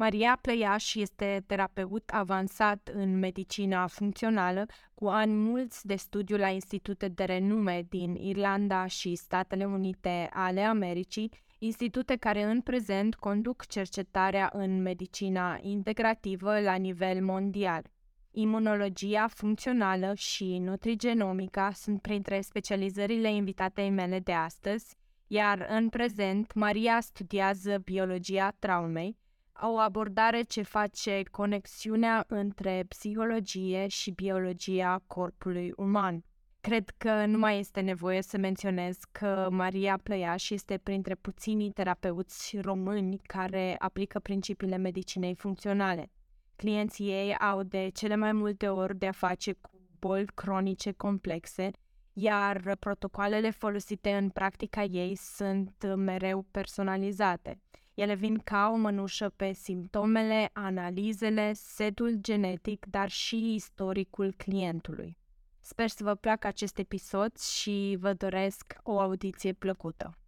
Maria Pleiaș este terapeut avansat în medicina funcțională, cu ani mulți de studiu la institute de renume din Irlanda și Statele Unite ale Americii, institute care în prezent conduc cercetarea în medicina integrativă la nivel mondial. Imunologia funcțională și nutrigenomica sunt printre specializările invitatei mele de astăzi, iar în prezent Maria studiază biologia traumei, o abordare ce face conexiunea între psihologie și biologia corpului uman. Cred că nu mai este nevoie să menționez că Maria Plăiaș este printre puținii terapeuți români care aplică principiile medicinei funcționale. Clienții ei au de cele mai multe ori de a face cu boli cronice complexe, iar protocoalele folosite în practica ei sunt mereu personalizate. Ele vin ca o mănușă pe simptomele, analizele, setul genetic, dar și istoricul clientului. Sper să vă placă acest episod și vă doresc o audiție plăcută.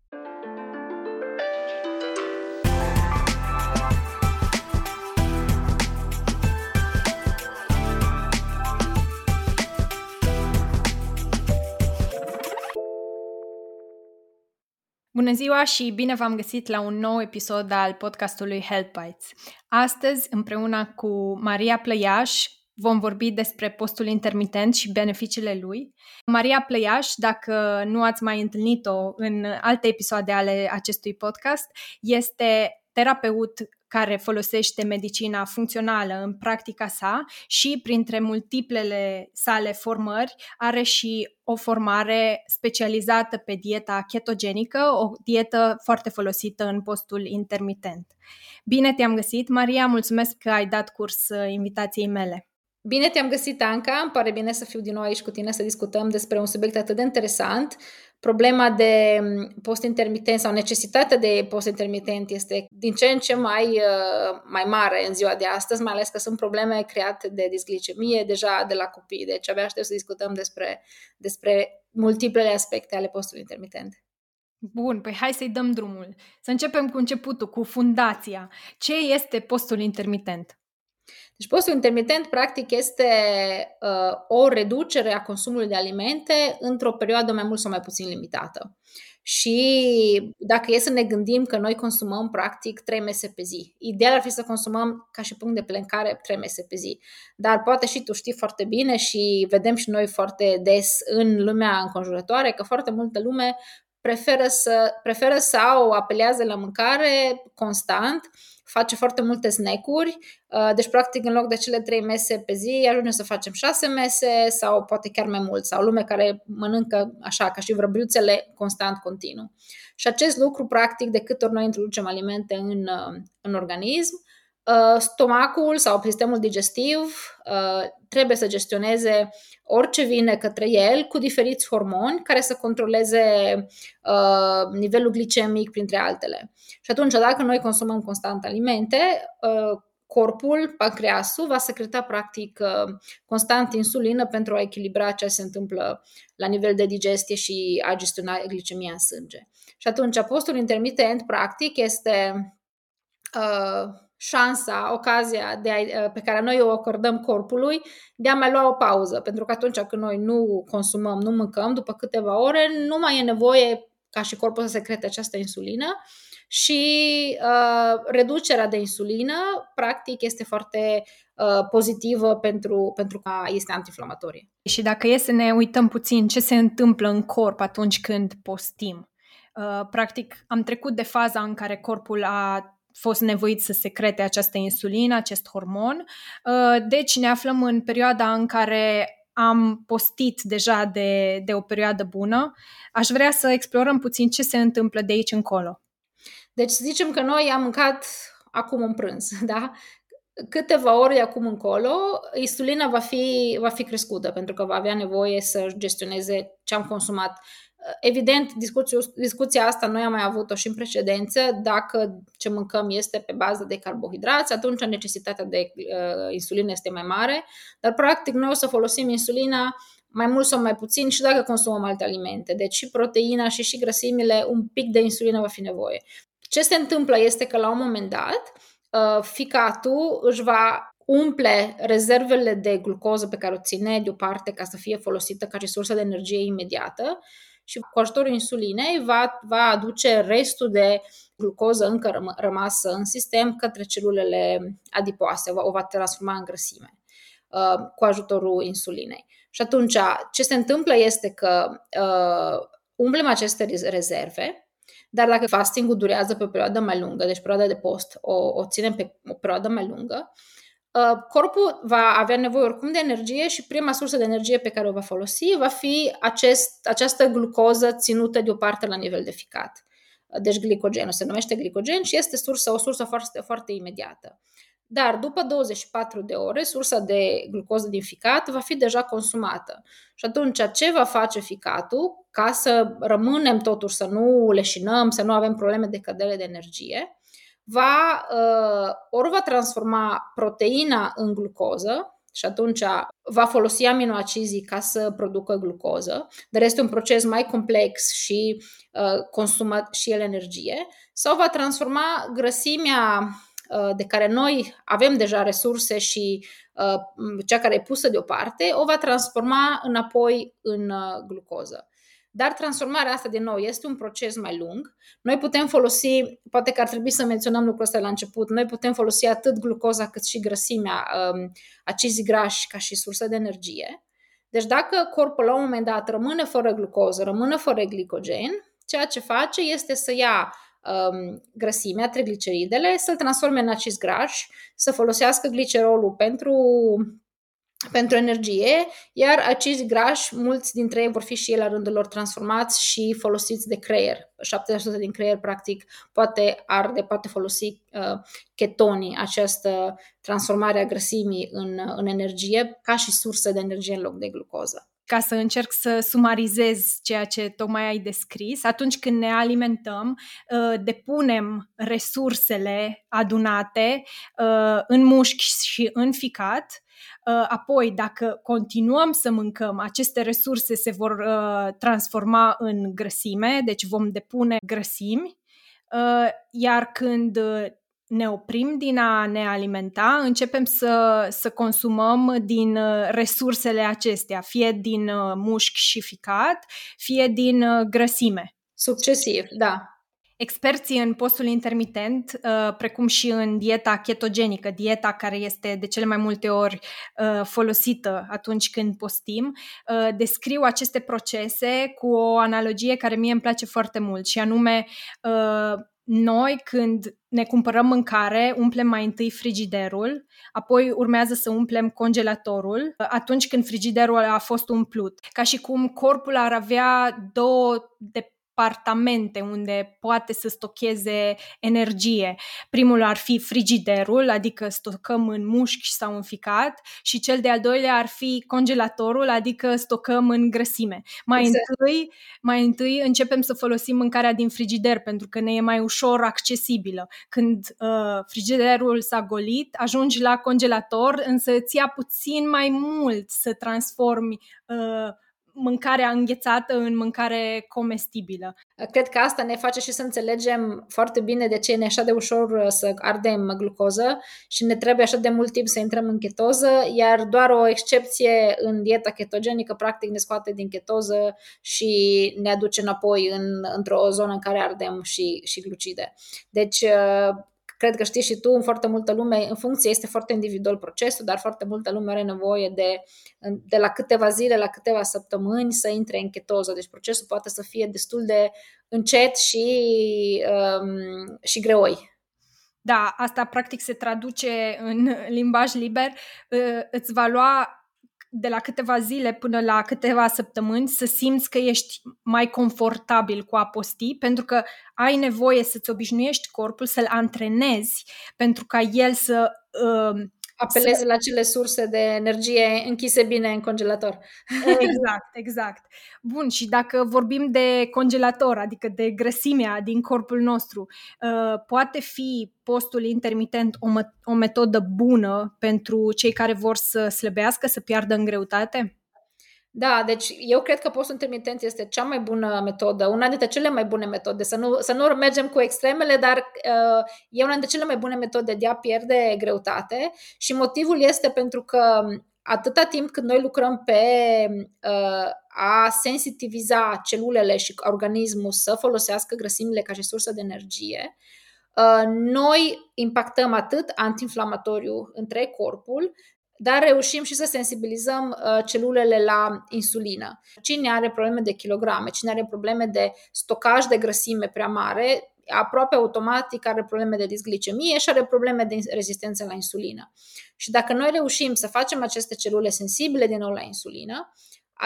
Bună ziua și bine v-am găsit la un nou episod al podcastului Help Bites. Astăzi, împreună cu Maria Plăiaș, vom vorbi despre postul intermitent și beneficiile lui. Maria Plăiaș, dacă nu ați mai întâlnit-o în alte episoade ale acestui podcast, este terapeut care folosește medicina funcțională în practica sa și printre multiplele sale formări are și o formare specializată pe dieta ketogenică, o dietă foarte folosită în postul intermitent. Bine te-am găsit, Maria, mulțumesc că ai dat curs uh, invitației mele. Bine te-am găsit, Anca. Îmi pare bine să fiu din nou aici cu tine să discutăm despre un subiect atât de interesant. Problema de mm, post intermitent sau necesitatea de post intermitent este din ce în ce mai, uh, mai mare în ziua de astăzi, mai ales că sunt probleme create de disglicemie deja de la copii. Deci abia aștept să discutăm despre, despre multiplele aspecte ale postului intermitent. Bun, păi hai să-i dăm drumul. Să începem cu începutul, cu fundația. Ce este postul intermitent? Deci postul intermitent, practic, este uh, o reducere a consumului de alimente într-o perioadă mai mult sau mai puțin limitată. Și dacă e să ne gândim că noi consumăm practic 3 mese pe zi, ideal ar fi să consumăm ca și punct de plecare 3 mese pe zi. Dar poate și tu știi foarte bine și vedem și noi foarte des în lumea înconjurătoare că foarte multă lume preferă, să, preferă sau apelează la mâncare constant face foarte multe snack-uri, uh, deci practic în loc de cele trei mese pe zi ajungem să facem șase mese sau poate chiar mai mult, sau lume care mănâncă așa ca și vrăbiuțele constant, continuu. Și acest lucru practic de câte ori noi introducem alimente în, uh, în organism, Uh, stomacul sau sistemul digestiv uh, trebuie să gestioneze orice vine către el cu diferiți hormoni care să controleze uh, nivelul glicemic, printre altele. Și atunci, dacă noi consumăm constant alimente, corpul, pancreasul, va secreta practic constant insulină pentru a echilibra ce se întâmplă la nivel de digestie și a gestiona glicemia în sânge. Și atunci, postul intermitent, practic, este șansa, ocazia de a, pe care noi o acordăm corpului de a mai lua o pauză. Pentru că atunci când noi nu consumăm, nu mâncăm, după câteva ore, nu mai e nevoie ca și corpul să secrete această insulină și uh, reducerea de insulină, practic, este foarte uh, pozitivă pentru, pentru că este antiinflamatorie. Și dacă e să ne uităm puțin ce se întâmplă în corp atunci când postim, uh, practic am trecut de faza în care corpul a fost nevoit să secrete această insulină, acest hormon. Uh, deci ne aflăm în perioada în care am postit deja de, de o perioadă bună. Aș vrea să explorăm puțin ce se întâmplă de aici încolo. Deci să zicem că noi am mâncat acum un prânz, da? Câteva ore de acum încolo, insulina va fi, va fi crescută pentru că va avea nevoie să gestioneze ce am consumat Evident, discuția asta noi am mai avut-o și în precedență. Dacă ce mâncăm este pe bază de carbohidrați, atunci necesitatea de uh, insulină este mai mare, dar practic noi o să folosim insulina mai mult sau mai puțin și dacă consumăm alte alimente. Deci și proteina și și grăsimile, un pic de insulină va fi nevoie. Ce se întâmplă este că la un moment dat uh, ficatul își va umple rezervele de glucoză pe care o ține deoparte ca să fie folosită ca resursă de energie imediată și cu ajutorul insulinei va, va aduce restul de glucoză încă răm- rămasă în sistem către celulele adipoase, o va transforma în grăsime uh, cu ajutorul insulinei. Și atunci, ce se întâmplă este că uh, umplem aceste rezerve, dar dacă fastingul durează pe o perioadă mai lungă, deci perioada de post o, o ținem pe o perioadă mai lungă, uh, corpul va avea nevoie oricum de energie și prima sursă de energie pe care o va folosi va fi acest, această glucoză ținută deoparte la nivel de ficat. Deci glicogenul se numește glicogen și este sursă, o sursă foarte, foarte imediată. Dar după 24 de ore, sursa de glucoză din ficat va fi deja consumată. Și atunci, ce va face ficatul ca să rămânem totuși, să nu leșinăm, să nu avem probleme de cădere de energie? Va, uh, ori va transforma proteina în glucoză, și atunci va folosi aminoacizii ca să producă glucoză, dar este un proces mai complex și uh, consumă și el energie, sau va transforma grăsimea Uh, de care noi avem deja resurse și uh, cea care e pusă deoparte, o va transforma înapoi în uh, glucoză. Dar transformarea asta, din nou, este un proces mai lung. Noi putem folosi, poate că ar trebui să menționăm lucrul ăsta la început, noi putem folosi atât glucoza cât și grăsimea, um, acizii grași ca și sursă de energie. Deci dacă corpul la un moment dat rămâne fără glucoză, rămâne fără glicogen, ceea ce face este să ia um, grăsimea, trigliceridele, să-l transforme în acizi grași, să folosească glicerolul pentru, pentru energie, iar acizi grași, mulți dintre ei vor fi și ei la rândul lor transformați și folosiți de creier. 70% din creier, practic, poate arde, poate folosi uh, ketonii, această transformare a grăsimii în, în energie, ca și sursă de energie în loc de glucoză ca să încerc să sumarizez ceea ce tocmai ai descris, atunci când ne alimentăm, uh, depunem resursele adunate uh, în mușchi și în ficat, uh, apoi dacă continuăm să mâncăm, aceste resurse se vor transforma în grăsime, deci vom depune grăsimi, iar când ne oprim din a ne alimenta, începem să, să consumăm din uh, resursele acestea, fie din uh, mușchi și ficat, fie din uh, grăsime. Succesiv, da. Experții în postul intermitent, precum și în dieta ketogenică, dieta care este de cele mai multe ori folosită atunci când postim, descriu aceste procese cu o analogie care mie îmi place foarte mult și anume noi când ne cumpărăm mâncare, umplem mai întâi frigiderul, apoi urmează să umplem congelatorul atunci când frigiderul a fost umplut. Ca și cum corpul ar avea două de apartamente unde poate să stocheze energie. Primul ar fi frigiderul, adică stocăm în mușchi sau în ficat și cel de-al doilea ar fi congelatorul, adică stocăm în grăsime. Mai, exact. întâi, mai întâi începem să folosim mâncarea din frigider pentru că ne e mai ușor accesibilă. Când uh, frigiderul s-a golit, ajungi la congelator, însă îți ia puțin mai mult să transformi uh, mâncarea înghețată în mâncare comestibilă. Cred că asta ne face și să înțelegem foarte bine de ce e așa de ușor uh, să ardem glucoză și ne trebuie așa de mult timp să intrăm în ketoză, iar doar o excepție în dieta ketogenică practic ne scoate din ketoză și ne aduce înapoi în, într-o zonă în care ardem și, și glucide. Deci uh, cred că știi și tu, în foarte multă lume, în funcție, este foarte individual procesul, dar foarte multă lume are nevoie de, de la câteva zile, la câteva săptămâni să intre în ketoză. Deci procesul poate să fie destul de încet și, um, și greoi. Da, asta practic se traduce în limbaj liber. Îți va lua de la câteva zile până la câteva săptămâni să simți că ești mai confortabil cu a posti, pentru că ai nevoie să-ți obișnuiești corpul, să-l antrenezi pentru ca el să uh, apelezi la cele surse de energie închise bine în congelator. Exact, exact. Bun, și dacă vorbim de congelator, adică de grăsimea din corpul nostru, uh, poate fi postul intermitent o, o metodă bună pentru cei care vor să slăbească, să piardă în greutate? Da, deci eu cred că postul intermitent este cea mai bună metodă, una dintre cele mai bune metode, să nu, să nu mergem cu extremele, dar uh, e una dintre cele mai bune metode de a pierde greutate și motivul este pentru că atâta timp cât noi lucrăm pe uh, a sensitiviza celulele și organismul să folosească grăsimile ca și sursă de energie, uh, noi impactăm atât antiinflamatoriu întreg corpul, dar reușim și să sensibilizăm uh, celulele la insulină. Cine are probleme de kilograme, cine are probleme de stocaj de grăsime prea mare, aproape automatic are probleme de disglicemie și are probleme de rezistență la insulină. Și dacă noi reușim să facem aceste celule sensibile din nou la insulină,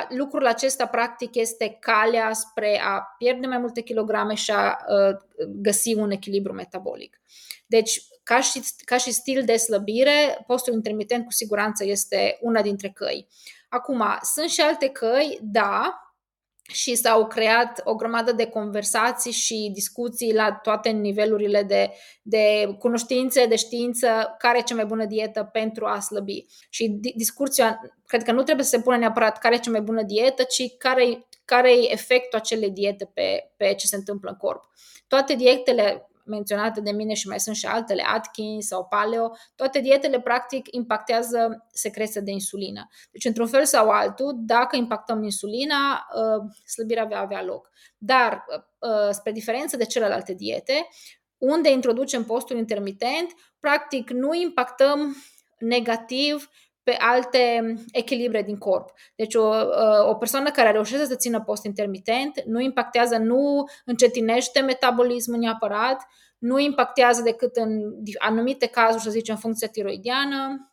lucrul acesta practic este calea spre a pierde mai multe kilograme și a uh, găsi un echilibru metabolic. Deci, ca și, ca și stil de slăbire, postul intermitent cu siguranță este una dintre căi. Acum, sunt și alte căi, da, și s-au creat o grămadă de conversații și discuții la toate nivelurile de, de cunoștințe, de știință, care e cea mai bună dietă pentru a slăbi. Și discuția, cred că nu trebuie să se pună neapărat care e cea mai bună dietă, ci care, care e efectul acelei diete pe, pe ce se întâmplă în corp. Toate dietele menționate de mine și mai sunt și altele, Atkins sau Paleo, toate dietele practic impactează secreția de insulină. Deci, într-un fel sau altul, dacă impactăm insulina, uh, slăbirea va avea loc. Dar, uh, spre diferență de celelalte diete, unde introducem postul intermitent, practic nu impactăm negativ pe alte echilibre din corp. Deci o, o persoană care reușește să țină post intermitent nu impactează, nu încetinește metabolismul neapărat, nu impactează decât în anumite cazuri, să zicem, funcția tiroidiană,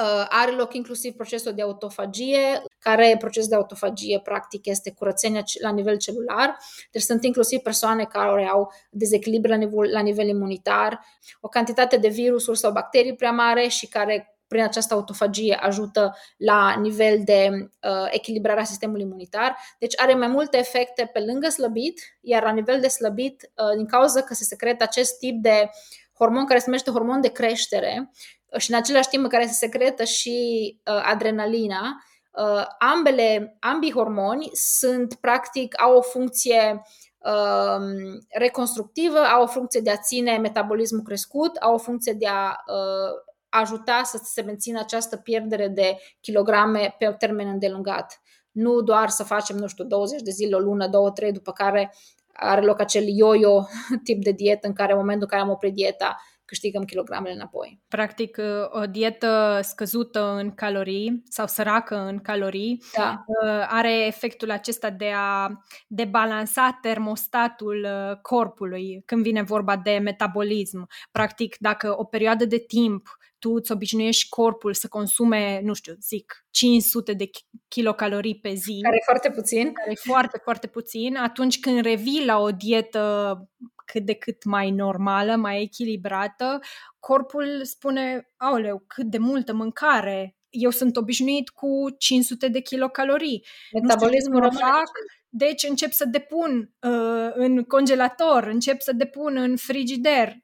Uh, are loc inclusiv procesul de autofagie, care proces de autofagie practic este curățenia la nivel celular. Deci sunt inclusiv persoane care au dezechilibre la nivel, la nivel imunitar, o cantitate de virusuri sau bacterii prea mare și care prin această autofagie ajută la nivel de uh, echilibrare a sistemului imunitar. Deci are mai multe efecte pe lângă slăbit, iar la nivel de slăbit, uh, din cauza că se secretă acest tip de hormon care se numește hormon de creștere uh, și în același timp în care se secretă și uh, adrenalina, uh, ambele, ambii hormoni sunt practic, au o funcție uh, reconstructivă, au o funcție de a ține metabolismul crescut, au o funcție de a uh, ajuta să se mențină această pierdere de kilograme pe termen îndelungat. Nu doar să facem, nu știu, 20 de zile, o lună, două, trei, după care are loc acel yo-yo tip de dietă în care în momentul în care am oprit dieta câștigăm kilogramele înapoi. Practic, o dietă scăzută în calorii sau săracă în calorii da. Uh, are efectul acesta de a debalansa termostatul uh, corpului când vine vorba de metabolism. Practic, dacă o perioadă de timp tu îți obișnuiești corpul să consume, nu știu, zic, 500 de kilocalorii pe zi. Care e foarte puțin. Care e foarte, foarte puțin. Atunci când revii la o dietă cât de cât mai normală, mai echilibrată, corpul spune, aoleu, cât de multă mâncare, eu sunt obișnuit cu 500 de kilocalorii. Metabolismul rămâne fac, deci încep să depun uh, în congelator, încep să depun în frigider.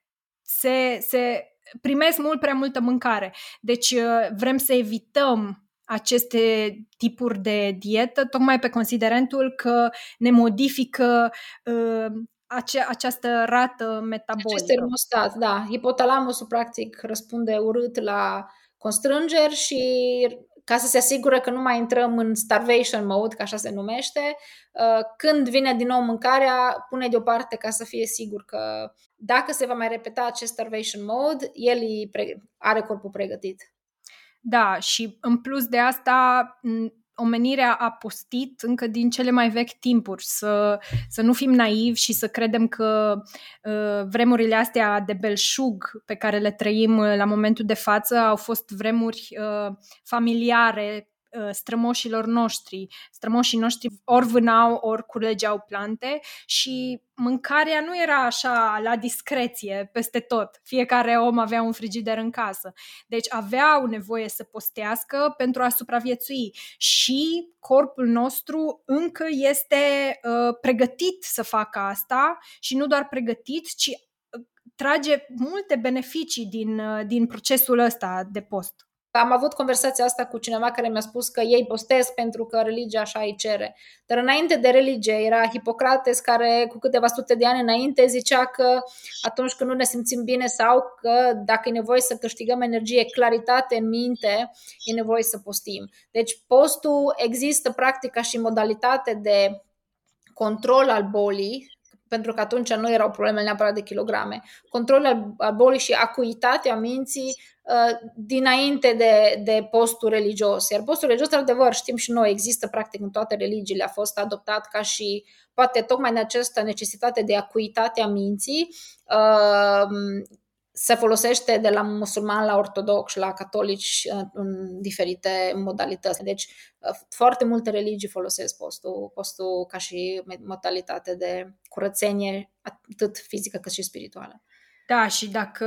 Se, se primesc mult prea multă mâncare. Deci uh, vrem să evităm aceste tipuri de dietă, tocmai pe considerentul că ne modifică uh, ace- această rată metabolică. Acest termostat, da. Hipotalamusul, practic, răspunde urât la constrângeri și ca să se asigure că nu mai intrăm în starvation mode, ca așa se numește, uh, când vine din nou mâncarea, pune deoparte ca să fie sigur că dacă se va mai repeta acest starvation mode, el are corpul pregătit. Da, și în plus de asta, omenirea a postit încă din cele mai vechi timpuri, să, să nu fim naivi și să credem că uh, vremurile astea de belșug pe care le trăim uh, la momentul de față au fost vremuri uh, familiare Uh, strămoșilor noștri. Strămoșii noștri ori vânau, ori culegeau plante și mâncarea nu era așa la discreție peste tot. Fiecare om avea un frigider în casă. Deci aveau nevoie să postească pentru a supraviețui și corpul nostru încă este uh, pregătit să facă asta și nu doar pregătit, ci uh, trage multe beneficii din, uh, din procesul ăsta de post. Am avut conversația asta cu cineva care mi-a spus că ei postez pentru că religia așa îi cere. Dar înainte de religie era Hipocrates care cu câteva sute de ani înainte zicea că atunci când nu ne simțim bine sau că dacă e nevoie să câștigăm energie, claritate în minte, e nevoie să postim. Deci postul există practic ca și modalitate de control al bolii, pentru că atunci nu erau probleme neapărat de kilograme. Controlul al bolii și acuitatea minții uh, dinainte de, de postul religios. Iar postul religios, într-adevăr, știm și noi, există practic în toate religiile, a fost adoptat ca și, poate tocmai în această necesitate de acuitate a minții, uh, se folosește de la musulman la ortodox la catolici în diferite modalități. Deci foarte multe religii folosesc postul, postul ca și modalitate de curățenie atât fizică cât și spirituală. Da, și dacă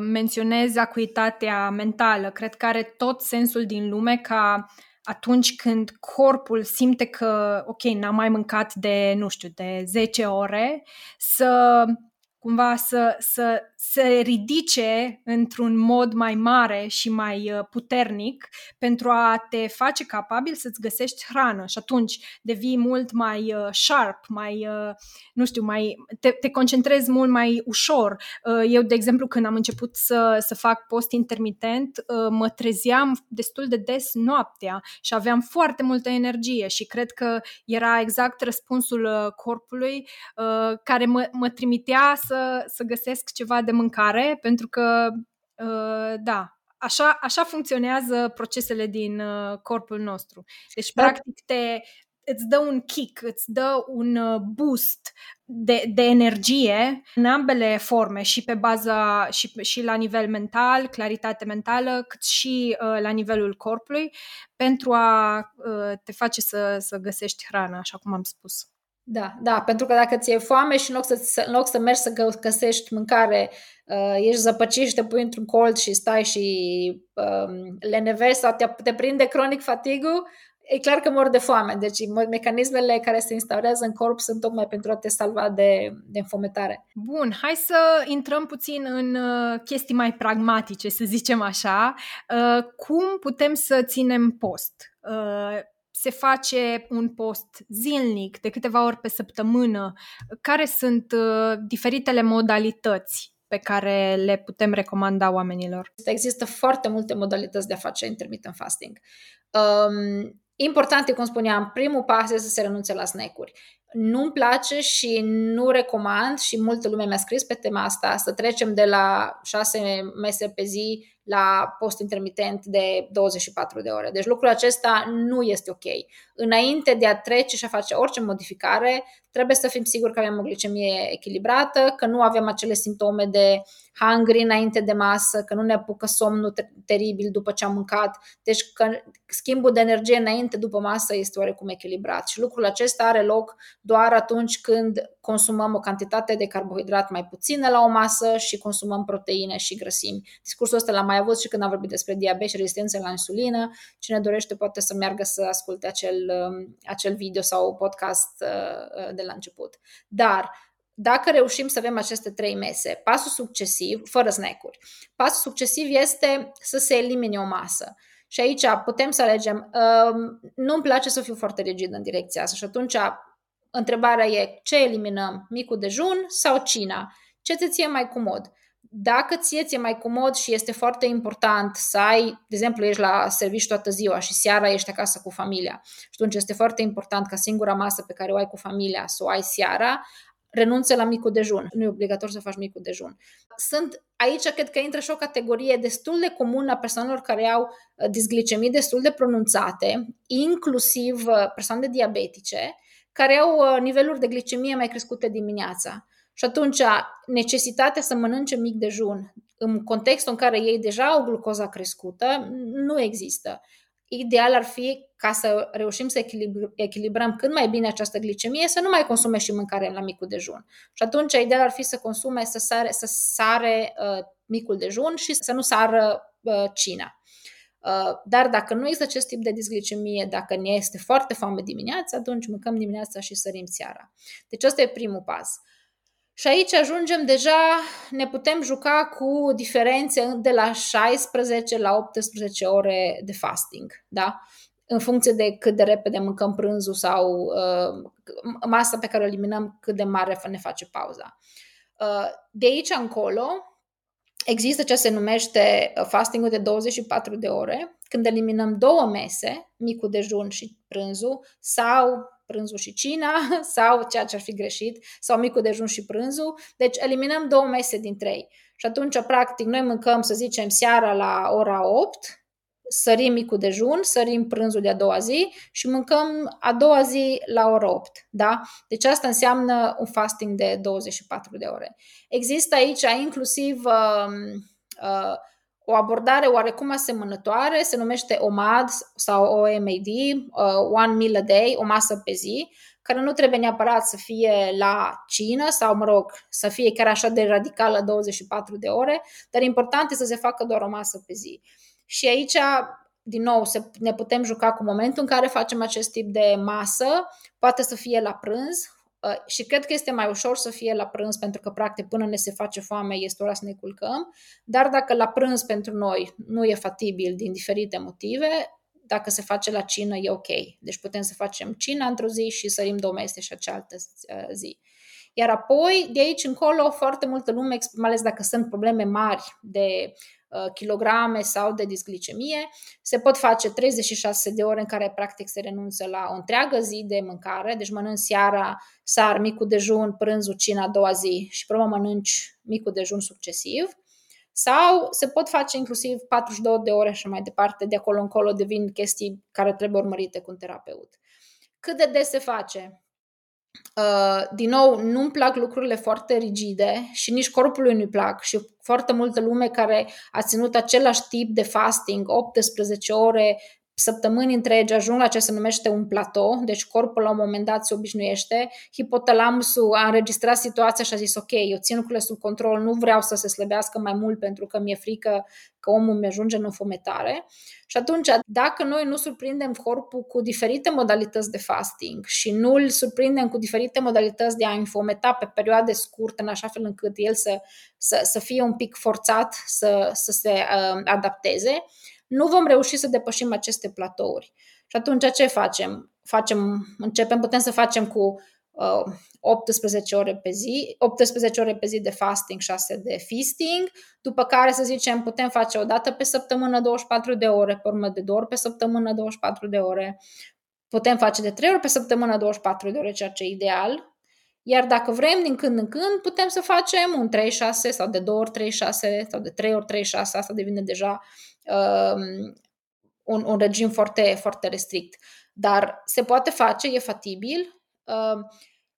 menționezi acuitatea mentală, cred că are tot sensul din lume ca atunci când corpul simte că, ok, n-am mai mâncat de, nu știu, de 10 ore, să cumva să, să se ridice într-un mod mai mare și mai uh, puternic pentru a te face capabil să-ți găsești hrană și atunci devii mult mai uh, sharp, mai, uh, nu știu, mai, te, te concentrezi mult mai ușor. Eu, de exemplu, când am început să, să fac post intermitent, mă trezeam destul de des noaptea și aveam foarte multă energie și cred că era exact răspunsul corpului care mă, mă trimitea să, să găsesc ceva de de mâncare, pentru că, uh, da, așa, așa funcționează procesele din uh, corpul nostru. Deci, da. practic, te, îți dă un kick, îți dă un uh, boost de, de energie în ambele forme, și pe baza și, și la nivel mental, claritate mentală, cât și uh, la nivelul corpului, pentru a uh, te face să, să găsești hrană, așa cum am spus. Da, da, pentru că dacă ți-e foame și în loc să, în loc să mergi să găsești mâncare, uh, ești zăpăcit și te pui într-un cold și stai și uh, lenevești sau te, te prinde cronic fatigul, e clar că mor de foame. Deci mecanismele care se instaurează în corp sunt tocmai pentru a te salva de, de înfometare. Bun, hai să intrăm puțin în uh, chestii mai pragmatice, să zicem așa. Uh, cum putem să ținem post? Uh, se face un post zilnic, de câteva ori pe săptămână, care sunt uh, diferitele modalități pe care le putem recomanda oamenilor? Există foarte multe modalități de a face intermittent fasting. Um, important e, cum spuneam, primul pas este să se renunțe la snack-uri. Nu-mi place și nu recomand și multă lume mi-a scris pe tema asta să trecem de la șase mese pe zi la post intermitent de 24 de ore. Deci lucrul acesta nu este ok. Înainte de a trece și a face orice modificare, trebuie să fim siguri că avem o glicemie echilibrată, că nu avem acele simptome de hungry înainte de masă, că nu ne apucă somnul teribil după ce am mâncat. Deci că schimbul de energie înainte după masă este oarecum echilibrat. Și lucrul acesta are loc doar atunci când consumăm o cantitate de carbohidrat mai puțină la o masă și consumăm proteine și grăsimi. Discursul ăsta l-am mai avut și când am vorbit despre diabet și rezistență la insulină. Cine dorește poate să meargă să asculte acel, um, acel video sau podcast uh, uh, de la început. Dar dacă reușim să avem aceste trei mese, pasul succesiv, fără snack-uri, pasul succesiv este să se elimine o masă. Și aici putem să alegem. Um, nu-mi place să fiu foarte rigid în direcția asta și atunci întrebarea e ce eliminăm, micul dejun sau cina? Ce ți ție mai comod? Dacă ție ți-e mai comod și este foarte important să ai, de exemplu, ești la serviciu toată ziua și seara ești acasă cu familia și atunci este foarte important ca singura masă pe care o ai cu familia să o ai seara, renunțe la micul dejun. Nu e obligatoriu să faci micul dejun. Sunt aici, cred că intră și o categorie destul de comună a persoanelor care au uh, disglicemii destul de pronunțate, inclusiv uh, persoane diabetice, care au uh, niveluri de glicemie mai crescute dimineața. Și atunci necesitatea să mănânce mic dejun în contextul în care ei deja au glucoza crescută nu există. Ideal ar fi ca să reușim să echilibrăm cât mai bine această glicemie, să nu mai consume și mâncare la micul dejun. Și atunci ideal ar fi să consume, să sare, să sare uh, micul dejun și să nu sară uh, cina. Uh, dar dacă nu există acest tip de disglicemie, dacă ne este foarte foame dimineața, atunci mâncăm dimineața și sărim seara. Deci ăsta e primul pas. Și aici ajungem deja, ne putem juca cu diferențe de la 16 la 18 ore de fasting, da? în funcție de cât de repede mâncăm prânzul sau uh, masa pe care o eliminăm, cât de mare ne face pauza. Uh, de aici încolo, există ce se numește uh, fastingul de 24 de ore, când eliminăm două mese, micul dejun și prânzul, sau prânzul și cina, sau ceea ce ar fi greșit, sau micul dejun și prânzul. Deci eliminăm două mese din trei. Și atunci, practic, noi mâncăm, să zicem, seara la ora 8, sărim micul dejun, sărim prânzul de a doua zi și mâncăm a doua zi la ora 8. Da? Deci asta înseamnă un fasting de 24 de ore. Există aici inclusiv uh, uh, o abordare oarecum asemănătoare, se numește OMAD sau OMAD, uh, One Meal a Day, o masă pe zi, care nu trebuie neapărat să fie la cină sau, mă rog, să fie chiar așa de radicală 24 de ore, dar important este să se facă doar o masă pe zi. Și aici, din nou, se, ne putem juca cu momentul în care facem acest tip de masă, poate să fie la prânz, uh, și cred că este mai ușor să fie la prânz pentru că practic până ne se face foame este ora să ne culcăm, dar dacă la prânz pentru noi nu e fatibil din diferite motive, dacă se face la cină e ok. Deci putem să facem cina într-o zi și sărim două mese și cealaltă uh, zi. Iar apoi, de aici încolo, foarte multă lume, mai ales dacă sunt probleme mari de Uh, kilograme sau de disglicemie. Se pot face 36 de ore în care practic se renunță la o întreagă zi de mâncare, deci mănânci seara, sar, micul dejun, prânzul, cina a doua zi și până mănânci micul dejun succesiv. Sau se pot face inclusiv 42 de ore și mai departe, de acolo încolo devin chestii care trebuie urmărite cu un terapeut. Cât de des se face? Uh, din nou, nu-mi plac lucrurile foarte rigide și nici corpului nu-i plac și foarte multă lume care a ținut același tip de fasting, 18 ore, săptămâni întregi ajung la ce se numește un platou, deci corpul la un moment dat se obișnuiește, hipotalamusul a înregistrat situația și a zis ok, eu țin lucrurile sub control, nu vreau să se slăbească mai mult pentru că mi-e frică că omul mi ajunge în înfometare. Și atunci, dacă noi nu surprindem corpul cu diferite modalități de fasting și nu îl surprindem cu diferite modalități de a înfometa pe perioade scurte, în așa fel încât el să, să, să fie un pic forțat să, să se uh, adapteze, nu vom reuși să depășim aceste platouri. Și atunci ce facem? facem începem, putem să facem cu uh, 18 ore pe zi, 18 ore pe zi de fasting, 6 de feasting, după care să zicem putem face o dată pe săptămână 24 de ore, pe urmă de două ori pe săptămână 24 de ore, putem face de 3 ori pe săptămână 24 de ore, ceea ce e ideal, iar dacă vrem din când în când, putem să facem un 3-6 sau de 2 ori 3-6 sau de 3 ori 3-6, asta devine deja um, un, un regim foarte, foarte restrict. Dar se poate face, e fatibil. Uh,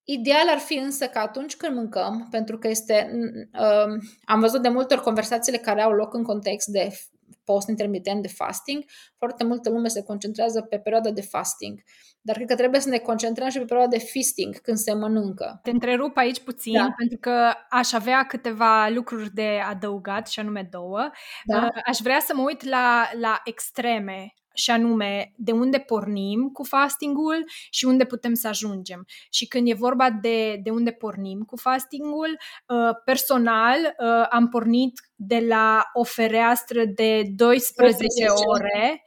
ideal ar fi însă că atunci când mâncăm, pentru că este, uh, am văzut de multe ori conversațiile care au loc în context de post intermitent de fasting, foarte multă lume se concentrează pe perioada de fasting. Dar cred că trebuie să ne concentrăm și pe perioada de feasting, când se mănâncă. Te întrerup aici puțin, da. pentru că aș avea câteva lucruri de adăugat, și anume două. Da. Uh, aș vrea să mă uit la, la extreme și anume de unde pornim cu fastingul și unde putem să ajungem. Și când e vorba de, de unde pornim cu fastingul, uh, personal uh, am pornit de la o fereastră de 12 ore,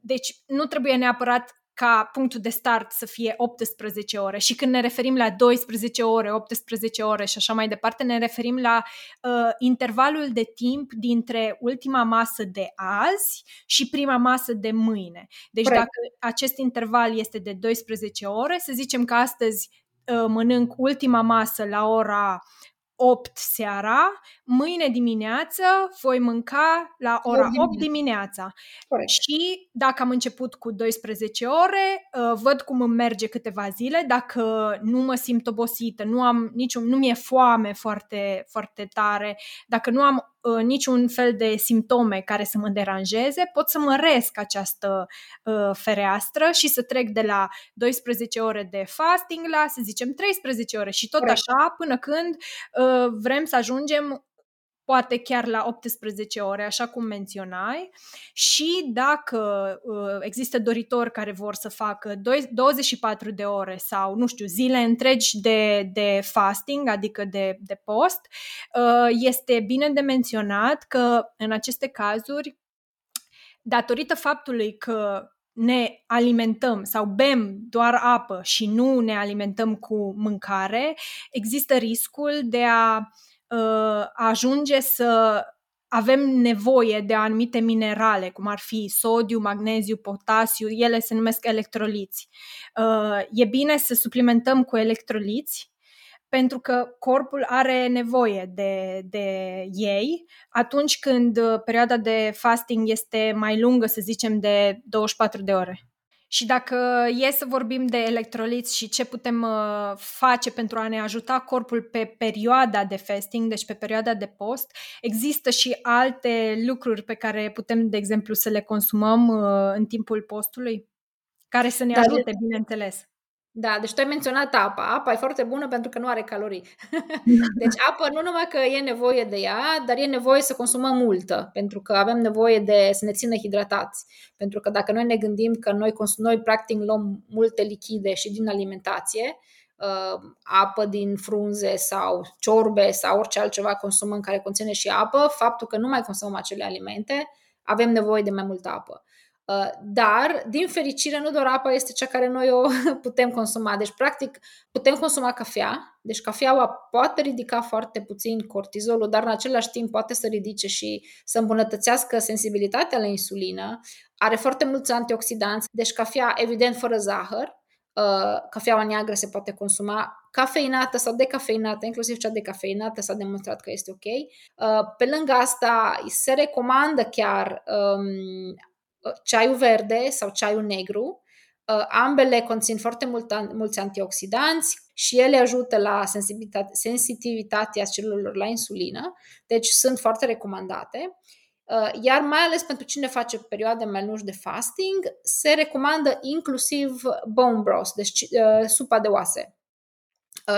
deci nu trebuie neapărat ca punctul de start să fie 18 ore și când ne referim la 12 ore, 18 ore și așa mai departe, ne referim la uh, intervalul de timp dintre ultima masă de azi și prima masă de mâine. Deci Corect. dacă acest interval este de 12 ore, să zicem că astăzi uh, mănânc ultima masă la ora 8 seara, mâine dimineață voi mânca la ora 8 dimineața. Corect. Și dacă am început cu 12 ore, uh, văd cum îmi merge câteva zile, dacă nu mă simt obosită, nu am niciun, nu mi-e foame foarte, foarte tare, dacă nu am uh, niciun fel de simptome care să mă deranjeze, pot să măresc această uh, fereastră și să trec de la 12 ore de fasting la, să zicem, 13 ore și tot Corect. așa până când uh, vrem să ajungem poate chiar la 18 ore, așa cum menționai, și dacă uh, există doritori care vor să facă 24 de ore sau, nu știu, zile întregi de, de fasting, adică de, de post, uh, este bine de menționat că în aceste cazuri, datorită faptului că ne alimentăm sau bem doar apă și nu ne alimentăm cu mâncare, există riscul de a uh, ajunge să avem nevoie de anumite minerale, cum ar fi sodiu, magneziu, potasiu, ele se numesc electroliți. Uh, e bine să suplimentăm cu electroliți pentru că corpul are nevoie de, de ei atunci când uh, perioada de fasting este mai lungă, să zicem, de 24 de ore. Și dacă e să vorbim de electroliți și ce putem uh, face pentru a ne ajuta corpul pe perioada de fasting, deci pe perioada de post, există și alte lucruri pe care putem, de exemplu, să le consumăm uh, în timpul postului, care să ne da, ajute, bineînțeles. Da, deci tu ai menționat apa. Apa e foarte bună pentru că nu are calorii. deci apă nu numai că e nevoie de ea, dar e nevoie să consumăm multă, pentru că avem nevoie de să ne țină hidratați. Pentru că dacă noi ne gândim că noi, noi practic luăm multe lichide și din alimentație, uh, apă din frunze sau ciorbe sau orice altceva consumăm care conține și apă, faptul că nu mai consumăm acele alimente, avem nevoie de mai multă apă. Uh, dar, din fericire, nu doar apa este cea care noi o putem consuma. Deci, practic, putem consuma cafea. Deci, cafeaua poate ridica foarte puțin cortizolul, dar în același timp poate să ridice și să îmbunătățească sensibilitatea la insulină. Are foarte mulți antioxidanți. Deci, cafea, evident, fără zahăr. Uh, cafeaua neagră se poate consuma cafeinată sau decafeinată, inclusiv cea decafeinată s-a demonstrat că este ok. Uh, pe lângă asta, se recomandă chiar um, ceaiul verde sau ceaiul negru. Uh, ambele conțin foarte mult, mulți antioxidanți și ele ajută la sensitivitatea celulelor la insulină, deci sunt foarte recomandate. Uh, iar mai ales pentru cine face perioade mai lungi de fasting, se recomandă inclusiv bone broth, deci uh, supa de oase.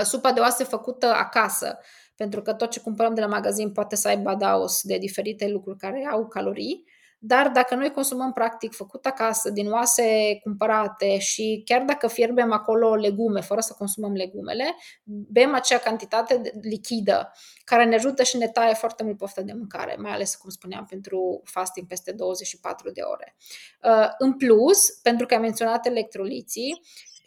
Supa de oase făcută acasă, pentru că tot ce cumpărăm de la magazin poate să aibă adaos de diferite lucruri care au calorii dar dacă noi consumăm practic făcut acasă, din oase cumpărate și chiar dacă fierbem acolo legume, fără să consumăm legumele, bem acea cantitate lichidă care ne ajută și ne taie foarte mult pofta de mâncare, mai ales, cum spuneam, pentru fasting peste 24 de ore. Uh, în plus, pentru că am menționat electroliții,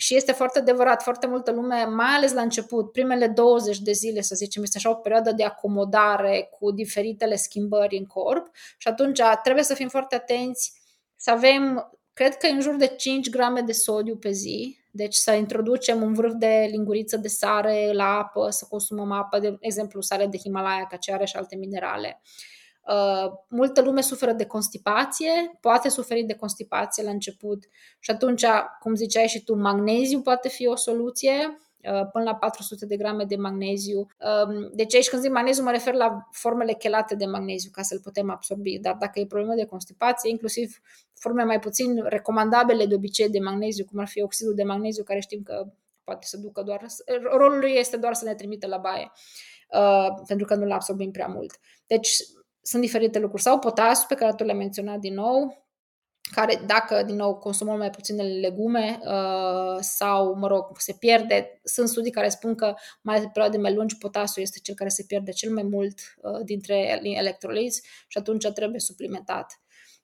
și este foarte adevărat, foarte multă lume, mai ales la început, primele 20 de zile, să zicem, este așa o perioadă de acomodare cu diferitele schimbări în corp și atunci trebuie să fim foarte atenți, să avem, cred că în jur de 5 grame de sodiu pe zi, deci să introducem un vârf de linguriță de sare la apă, să consumăm apă, de exemplu sare de Himalaya, ca ce are și alte minerale. Uh, Uh, multă lume suferă de constipație, poate suferi de constipație la început și atunci, cum ziceai și tu, magneziu poate fi o soluție, uh, până la 400 de grame de magneziu. Um, deci aici când zic magneziu mă refer la formele chelate de magneziu ca să-l putem absorbi, dar dacă e problemă de constipație, inclusiv forme mai puțin recomandabile de obicei de magneziu, cum ar fi oxidul de magneziu, care știm că poate să ducă doar, rolul lui este doar să ne trimite la baie, uh, pentru că nu-l absorbim prea mult. Deci sunt diferite lucruri. Sau potasiu, pe care tu le-ai menționat din nou, care dacă, din nou, consumăm mai puține legume uh, sau, mă rog, se pierde, sunt studii care spun că mai ales pe perioade mai lungi potasiu este cel care se pierde cel mai mult uh, dintre electroliți și atunci trebuie suplimentat.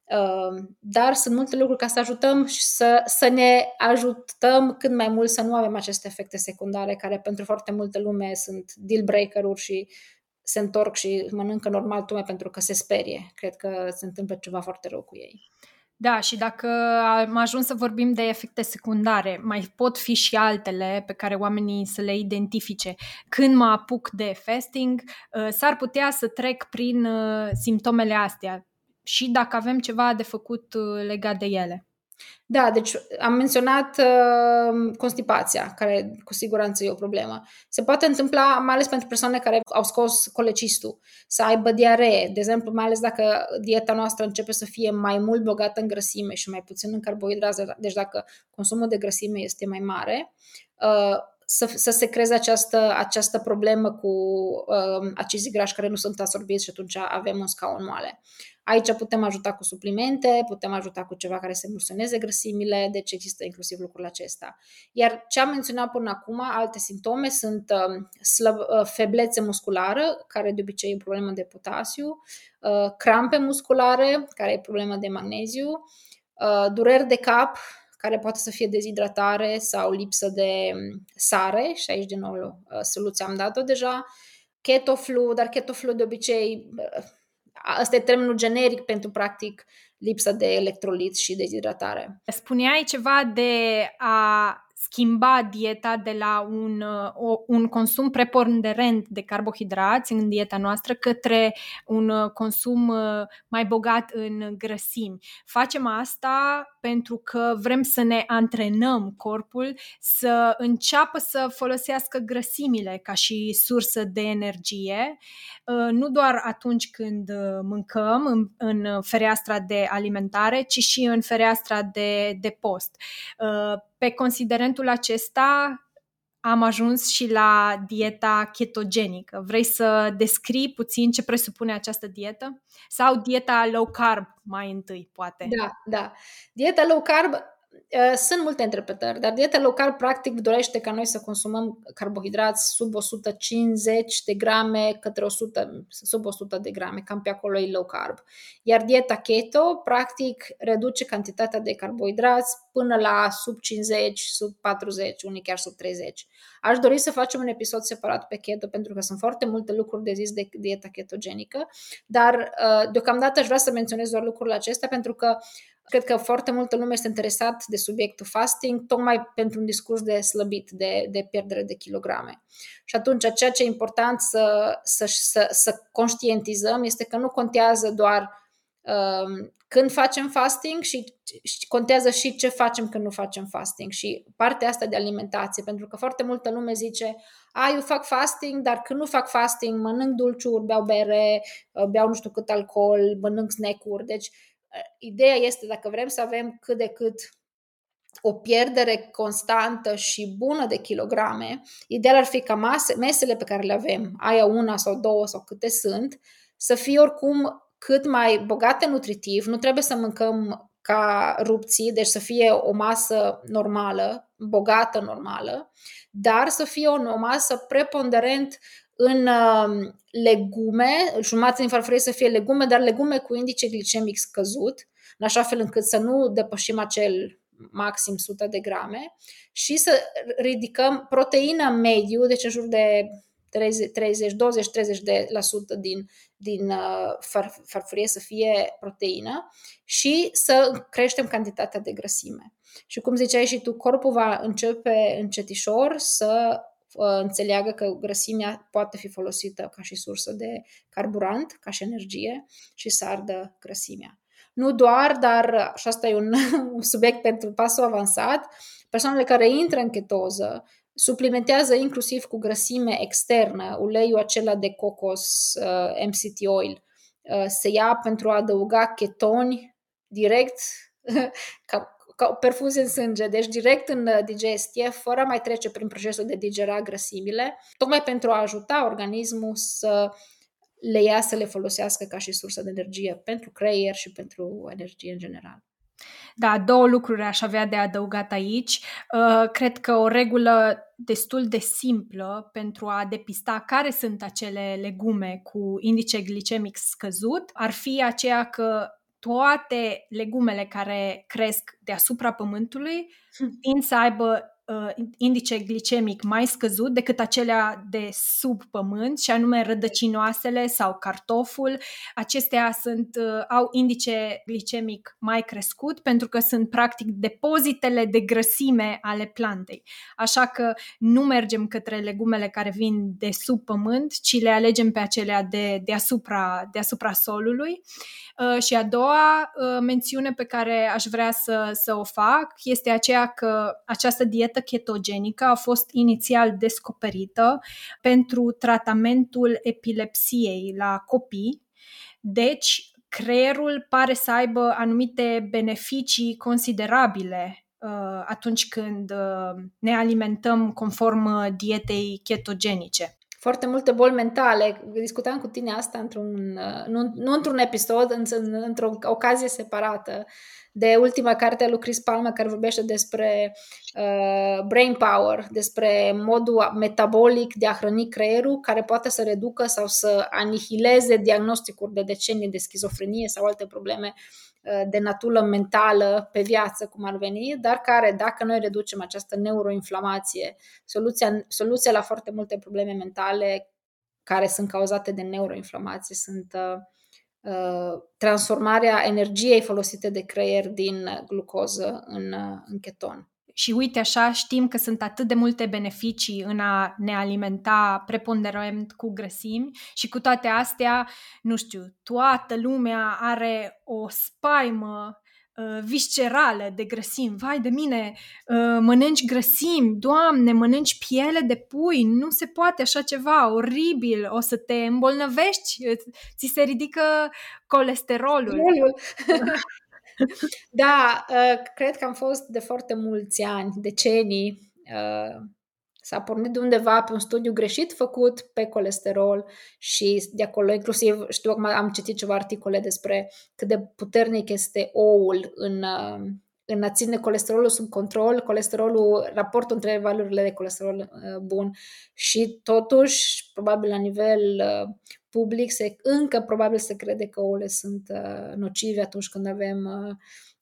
Uh, dar sunt multe lucruri ca să ajutăm și să, să ne ajutăm cât mai mult să nu avem aceste efecte secundare care pentru foarte multă lume sunt deal breaker-uri și se întorc și mănâncă normal tocmai pentru că se sperie. Cred că se întâmplă ceva foarte rău cu ei. Da, și dacă am ajuns să vorbim de efecte secundare, mai pot fi și altele pe care oamenii să le identifice. Când mă apuc de fasting, uh, s-ar putea să trec prin uh, simptomele astea și dacă avem ceva de făcut uh, legat de ele. Da, deci am menționat uh, constipația, care cu siguranță e o problemă. Se poate întâmpla, mai ales pentru persoane care au scos colecistul, să aibă diaree. De exemplu, mai ales dacă dieta noastră începe să fie mai mult bogată în grăsime și mai puțin în carbohidrați, deci dacă consumul de grăsime este mai mare, uh, să, să se creeze această, această problemă cu uh, acizii grași care nu sunt absorbiți și atunci avem un scaun moale. Aici putem ajuta cu suplimente, putem ajuta cu ceva care să emulsioneze grăsimile, deci există inclusiv lucrul acesta. Iar ce am menționat până acum, alte simptome, sunt uh, slăb, uh, feblețe musculară, care de obicei e o problemă de potasiu, uh, crampe musculare, care e problemă de magneziu, uh, dureri de cap, care poate să fie dezhidratare sau lipsă de um, sare, și aici din nou uh, soluția am dat-o deja, ketoflu, dar ketoflu de obicei uh, Asta e termenul generic pentru, practic, lipsa de electrolit și dezhidratare. Spuneai ceva de a schimba dieta de la un, uh, un consum preponderent de carbohidrați în dieta noastră către un uh, consum uh, mai bogat în grăsimi. Facem asta pentru că vrem să ne antrenăm corpul să înceapă să folosească grăsimile ca și sursă de energie, nu doar atunci când mâncăm în, în fereastra de alimentare, ci și în fereastra de, de post pe considerentul acesta am ajuns și la dieta ketogenică. Vrei să descrii puțin ce presupune această dietă? Sau dieta low carb mai întâi, poate? Da, da. Dieta low carb Uh, sunt multe interpretări, dar dieta low carb practic dorește ca noi să consumăm carbohidrați sub 150 de grame către 100, sub 100 de grame, cam pe acolo e low carb. Iar dieta keto practic reduce cantitatea de carbohidrați până la sub 50, sub 40, unii chiar sub 30. Aș dori să facem un episod separat pe keto pentru că sunt foarte multe lucruri de zis de dieta ketogenică, dar uh, deocamdată aș vrea să menționez doar lucrurile acestea pentru că Cred că foarte multă lume este interesat de subiectul fasting, tocmai pentru un discurs de slăbit, de, de pierdere de kilograme. Și atunci, ceea ce e important să, să, să, să conștientizăm este că nu contează doar um, când facem fasting și, și contează și ce facem când nu facem fasting și partea asta de alimentație, pentru că foarte multă lume zice, a, eu fac fasting, dar când nu fac fasting, mănânc dulciuri, beau bere, beau nu știu cât alcool, mănânc snack-uri, deci Ideea este dacă vrem să avem cât de cât o pierdere constantă și bună de kilograme, ideal ar fi ca mase, mesele pe care le avem, aia una sau două sau câte sunt, să fie oricum cât mai bogate nutritiv, nu trebuie să mâncăm ca rupții, deci să fie o masă normală, bogată normală, dar să fie o, o masă preponderent în uh, legume, jumătate din farfurie să fie legume, dar legume cu indice glicemic scăzut, în așa fel încât să nu depășim acel maxim 100 de grame și să ridicăm proteină mediu, deci în jur de 30, 20-30% de la sută din, din uh, far, farfurie să fie proteină și să creștem cantitatea de grăsime. Și cum ziceai și tu, corpul va începe încetișor să înțeleagă că grăsimea poate fi folosită ca și sursă de carburant, ca și energie și să ardă grăsimea. Nu doar, dar și asta e un, un subiect pentru pasul avansat, persoanele care intră în ketoză suplimentează inclusiv cu grăsime externă, uleiul acela de cocos, uh, MCT oil, uh, se ia pentru a adăuga ketoni direct ca, ca o perfuzie în sânge, deci direct în uh, digestie, fără a mai trece prin procesul de digera grăsimile, tocmai pentru a ajuta organismul să le ia să le folosească ca și sursă de energie pentru creier și pentru energie în general. Da, două lucruri aș avea de adăugat aici. Uh, cred că o regulă destul de simplă pentru a depista care sunt acele legume cu indice glicemic scăzut ar fi aceea că toate legumele care cresc deasupra pământului hm. tind să aibă uh, indice glicemic mai scăzut decât acelea de sub pământ, și anume rădăcinoasele sau cartoful. Acestea sunt, uh, au indice glicemic mai crescut pentru că sunt practic depozitele de grăsime ale plantei. Așa că nu mergem către legumele care vin de sub pământ, ci le alegem pe acelea de deasupra, deasupra solului. Uh, și a doua uh, mențiune pe care aș vrea să, să o fac este aceea că această dietă ketogenică a fost inițial descoperită pentru tratamentul epilepsiei la copii. Deci, creierul pare să aibă anumite beneficii considerabile uh, atunci când uh, ne alimentăm conform uh, dietei ketogenice. Foarte multe boli mentale. Discutam cu tine asta într-un, uh, nu, nu într-un episod, într-o ocazie separată de ultima carte a lui Chris Palmer care vorbește despre uh, brain power, despre modul metabolic de a hrăni creierul care poate să reducă sau să anihileze diagnosticuri de decenii de schizofrenie sau alte probleme uh, de natură mentală pe viață, cum ar veni, dar care, dacă noi reducem această neuroinflamație, soluția, soluția la foarte multe probleme mentale care sunt cauzate de neuroinflamație sunt uh, Uh, transformarea energiei folosite de creier din glucoză în, uh, în keton. Și uite așa, știm că sunt atât de multe beneficii în a ne alimenta preponderent cu grăsimi și cu toate astea, nu știu, toată lumea are o spaimă Uh, viscerală de grăsimi. Vai de mine, uh, mănânci grăsimi, doamne, mănânci piele de pui, nu se poate așa ceva, oribil, o să te îmbolnăvești, ți se ridică colesterolul. da, uh, cred că am fost de foarte mulți ani, decenii, S-a pornit de undeva pe un studiu greșit făcut pe colesterol și de acolo inclusiv știu că am citit ceva articole despre cât de puternic este oul în, uh, în a ține colesterolul sub control, colesterolul, raportul între valorile de colesterol uh, bun și totuși, probabil la nivel uh, public, se, încă probabil se crede că ouăle sunt nocive atunci când avem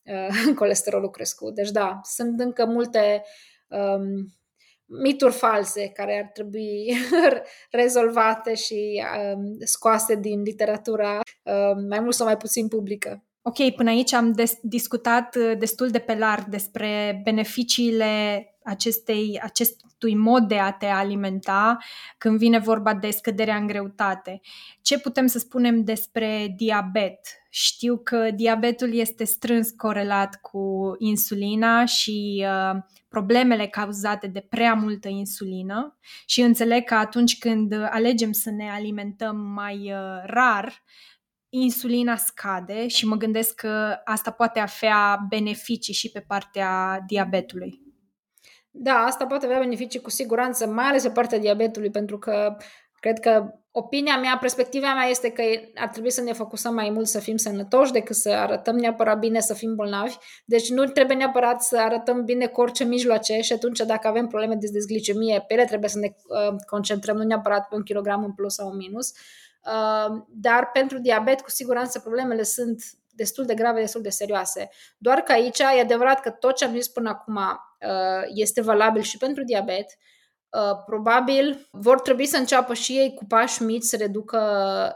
colesterolul crescut. Deci da, sunt încă multe um, mituri false care ar trebui rezolvate și um, scoase din literatura um, mai mult sau mai puțin publică. Ok, până aici am des- discutat uh, destul de pe larg despre beneficiile acestei, acestui mod de a te alimenta când vine vorba de scăderea în greutate. Ce putem să spunem despre diabet? Știu că diabetul este strâns corelat cu insulina și uh, problemele cauzate de prea multă insulină și înțeleg că atunci când alegem să ne alimentăm mai uh, rar, insulina scade și mă gândesc că asta poate avea beneficii și pe partea diabetului. Da, asta poate avea beneficii cu siguranță, mai ales pe partea diabetului, pentru că cred că opinia mea, perspectiva mea este că ar trebui să ne focusăm mai mult să fim sănătoși decât să arătăm neapărat bine să fim bolnavi. Deci nu trebuie neapărat să arătăm bine cu orice mijloace și atunci dacă avem probleme de dezglicemie pe ele trebuie să ne uh, concentrăm nu neapărat pe un kilogram în plus sau în minus. Uh, dar pentru diabet cu siguranță problemele sunt destul de grave, destul de serioase. Doar că aici e adevărat că tot ce am zis până acum uh, este valabil și pentru diabet, Uh, probabil vor trebui să înceapă și ei cu pași mici să reducă,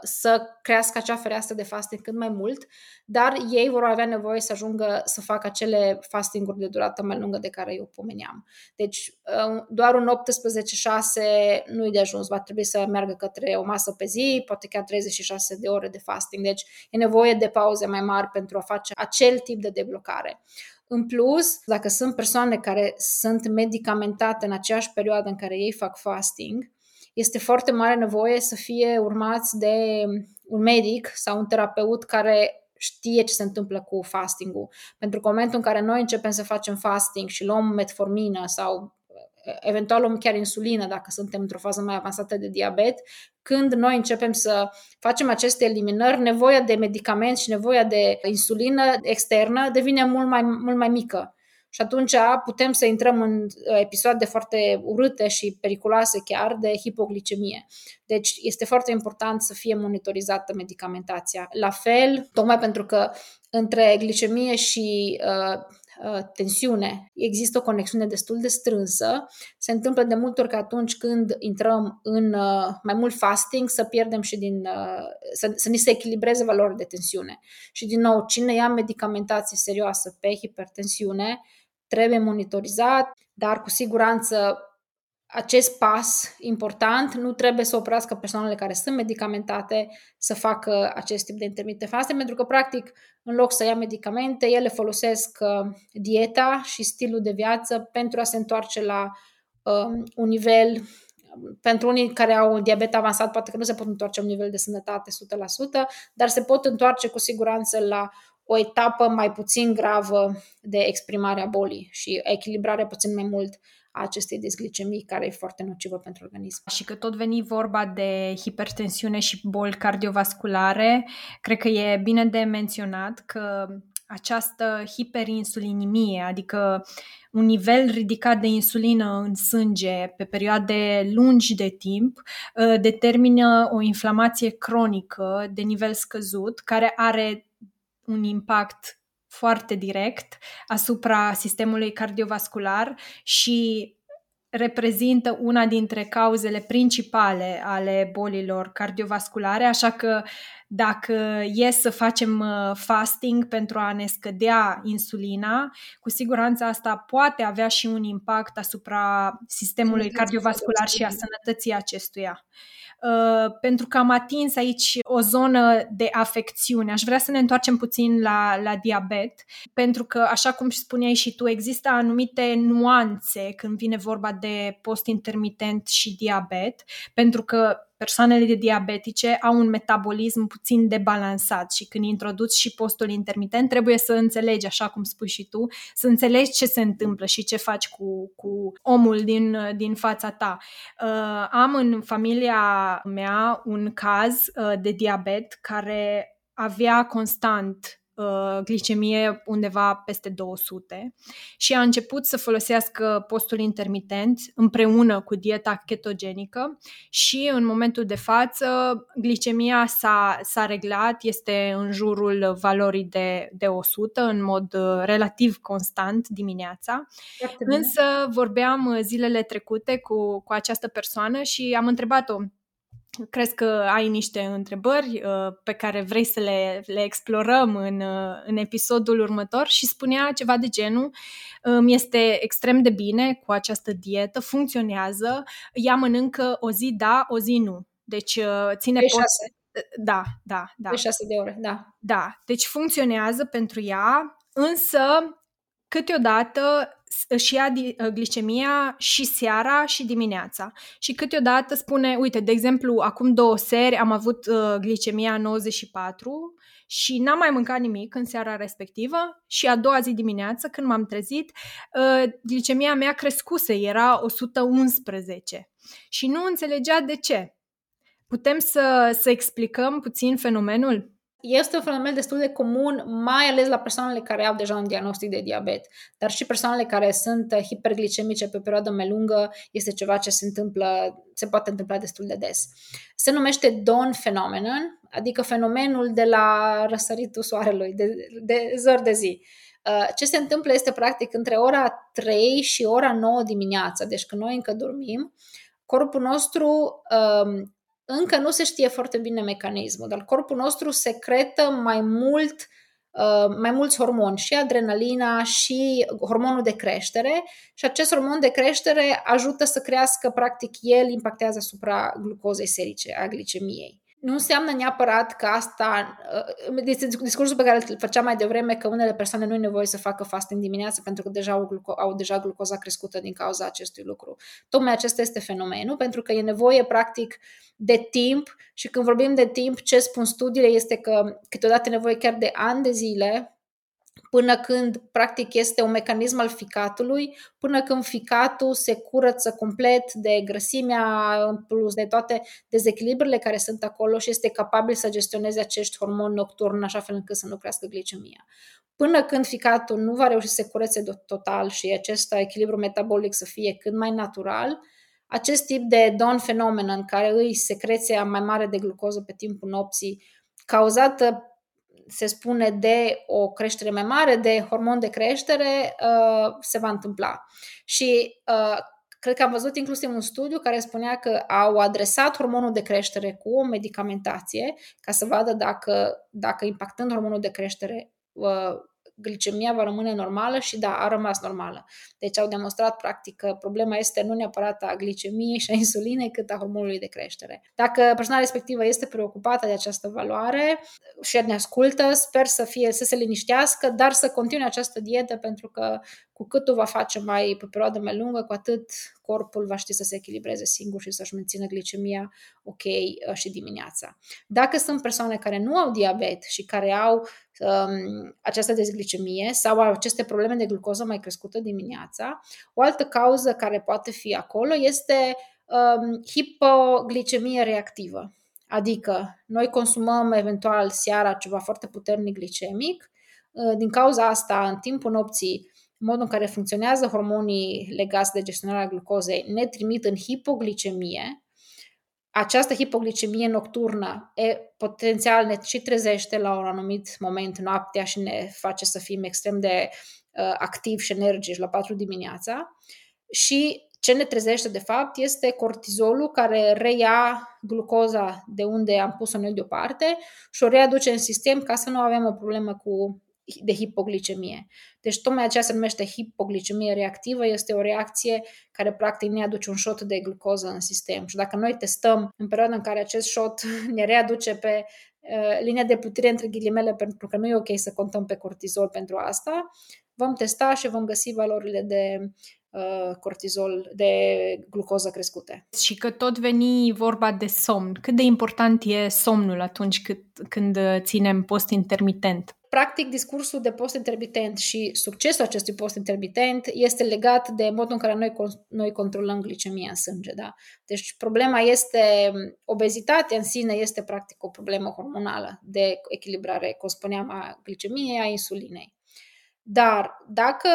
să crească acea fereastră de fasting cât mai mult, dar ei vor avea nevoie să ajungă să facă acele fastinguri de durată mai lungă de care eu pomeneam. Deci uh, doar un 18-6 nu-i de ajuns, va trebui să meargă către o masă pe zi, poate chiar 36 de ore de fasting, deci e nevoie de pauze mai mari pentru a face acel tip de deblocare. În plus, dacă sunt persoane care sunt medicamentate în aceeași perioadă în care ei fac fasting, este foarte mare nevoie să fie urmați de un medic sau un terapeut care știe ce se întâmplă cu fastingul. Pentru că în momentul în care noi începem să facem fasting și luăm metformină sau eventual luăm chiar insulină dacă suntem într-o fază mai avansată de diabet, când noi începem să facem aceste eliminări, nevoia de medicament și nevoia de insulină externă devine mult mai, mult mai mică. Și atunci putem să intrăm în uh, episoade foarte urâte și periculoase chiar de hipoglicemie. Deci este foarte important să fie monitorizată medicamentația. La fel, tocmai pentru că între glicemie și uh, Uh, tensiune, există o conexiune destul de strânsă. Se întâmplă de multe ori că atunci când intrăm în uh, mai mult fasting să pierdem și din, uh, să, să ni se echilibreze valorile de tensiune. Și din nou, cine ia medicamentație serioasă pe hipertensiune trebuie monitorizat, dar cu siguranță acest pas important nu trebuie să oprească persoanele care sunt medicamentate să facă acest tip de intermittent fasting, pentru că, practic, în loc să ia medicamente, ele folosesc uh, dieta și stilul de viață pentru a se întoarce la um, un nivel pentru unii care au diabet avansat, poate că nu se pot întoarce la un nivel de sănătate 100%, dar se pot întoarce cu siguranță la o etapă mai puțin gravă de exprimare a bolii și echilibrare puțin mai mult a acestei dezglicemii care e foarte nocivă pentru organism. Și că tot veni vorba de hipertensiune și boli cardiovasculare, cred că e bine de menționat că această hiperinsulinimie, adică un nivel ridicat de insulină în sânge pe perioade lungi de timp, ă, determină o inflamație cronică de nivel scăzut, care are un impact foarte direct asupra sistemului cardiovascular și reprezintă una dintre cauzele principale ale bolilor cardiovasculare, așa că dacă e să facem uh, fasting pentru a ne scădea insulina, cu siguranță asta poate avea și un impact asupra sistemului cardiovascular și a sănătății acestuia. Uh, pentru că am atins aici o zonă de afecțiune. Aș vrea să ne întoarcem puțin la, la diabet, pentru că, așa cum spuneai și tu, există anumite nuanțe când vine vorba de post-intermitent și diabet, pentru că persoanele diabetice au un metabolism puțin debalansat și când introduci și postul intermitent trebuie să înțelegi, așa cum spui și tu, să înțelegi ce se întâmplă și ce faci cu, cu omul din, din fața ta. Uh, am în familia mea un caz uh, de diabet care avea constant Uh, glicemie undeva peste 200 și a început să folosească postul intermitent împreună cu dieta ketogenică și în momentul de față glicemia s-a, s-a reglat, este în jurul valorii de, de 100 în mod uh, relativ constant dimineața. Însă vorbeam zilele trecute cu, cu această persoană și am întrebat-o Crezi că ai niște întrebări uh, pe care vrei să le, le explorăm în, uh, în episodul următor și spunea ceva de genul îmi este extrem de bine cu această dietă, funcționează, ea mănâncă o zi da, o zi nu. Deci uh, ține pe post... Da, da, da. Pe șase de ore, da. Da, deci funcționează pentru ea, însă câteodată își ia uh, glicemia și seara și dimineața. Și câteodată spune, uite, de exemplu, acum două seri am avut uh, glicemia 94 și n-am mai mâncat nimic în seara respectivă și a doua zi dimineață, când m-am trezit, uh, glicemia mea crescuse, era 111 și nu înțelegea de ce. Putem să, să explicăm puțin fenomenul? Este un fenomen destul de comun, mai ales la persoanele care au deja un diagnostic de diabet, dar și persoanele care sunt hiperglicemice pe perioadă mai lungă este ceva ce se întâmplă, se poate întâmpla destul de des. Se numește Dawn Phenomenon, adică fenomenul de la răsăritul soarelui, de, de zor de zi. Uh, ce se întâmplă este practic între ora 3 și ora 9 dimineața, deci când noi încă dormim, corpul nostru um, încă nu se știe foarte bine mecanismul, dar corpul nostru secretă mai mult uh, mai mulți hormoni, și adrenalina și hormonul de creștere și acest hormon de creștere ajută să crească, practic el impactează asupra glucozei serice, a glicemiei nu înseamnă neapărat că asta, uh, este discursul pe care îl făceam mai devreme, că unele persoane nu e nevoie să facă fasting dimineața pentru că deja au, gluco- au deja glucoza crescută din cauza acestui lucru. Tocmai acesta este fenomenul, pentru că e nevoie practic de timp și când vorbim de timp, ce spun studiile este că câteodată e nevoie chiar de ani de zile până când practic este un mecanism al ficatului, până când ficatul se curăță complet de grăsimea în plus de toate dezechilibrele care sunt acolo și este capabil să gestioneze acești hormoni nocturni așa fel încât să nu crească glicemia. Până când ficatul nu va reuși să se curețe total și acest echilibru metabolic să fie cât mai natural, acest tip de don fenomen în care îi secreția mai mare de glucoză pe timpul nopții, cauzată se spune de o creștere mai mare, de hormon de creștere, uh, se va întâmpla. Și uh, cred că am văzut inclusiv un studiu care spunea că au adresat hormonul de creștere cu o medicamentație ca să vadă dacă, dacă impactând hormonul de creștere uh, glicemia va rămâne normală și da, a rămas normală. Deci au demonstrat practic că problema este nu neapărat a glicemiei și a insulinei, cât a hormonului de creștere. Dacă persoana respectivă este preocupată de această valoare și ne ascultă, sper să fie să se liniștească, dar să continue această dietă pentru că cu cât o va face mai pe perioadă mai lungă, cu atât corpul va ști să se echilibreze singur și să-și mențină glicemia ok uh, și dimineața. Dacă sunt persoane care nu au diabet și care au um, această dezglicemie sau au aceste probleme de glucoză mai crescută dimineața, o altă cauză care poate fi acolo este um, hipoglicemie reactivă. Adică noi consumăm eventual seara ceva foarte puternic glicemic, uh, din cauza asta, în timpul nopții, modul în care funcționează hormonii legați de gestionarea glucozei ne trimit în hipoglicemie. Această hipoglicemie nocturnă e, potențial ne și trezește la un anumit moment noaptea și ne face să fim extrem de uh, activi și energici la 4 dimineața. Și ce ne trezește de fapt este cortizolul care reia glucoza de unde am pus-o noi deoparte și o readuce în sistem ca să nu avem o problemă cu de hipoglicemie. Deci tocmai aceea se numește hipoglicemie reactivă, este o reacție care practic ne aduce un shot de glucoză în sistem. Și dacă noi testăm în perioada în care acest shot ne readuce pe uh, linia de putere între ghilimele, pentru că nu e ok să contăm pe cortizol pentru asta, vom testa și vom găsi valorile de uh, cortizol, de glucoză crescute. Și că tot veni vorba de somn. Cât de important e somnul atunci cât, când ținem post intermitent? Practic, discursul de post intermitent și succesul acestui post intermitent este legat de modul în care noi, noi controlăm glicemia în sânge. Da? Deci problema este, obezitatea în sine este practic o problemă hormonală de echilibrare, cum spuneam, a glicemiei, a insulinei. Dar dacă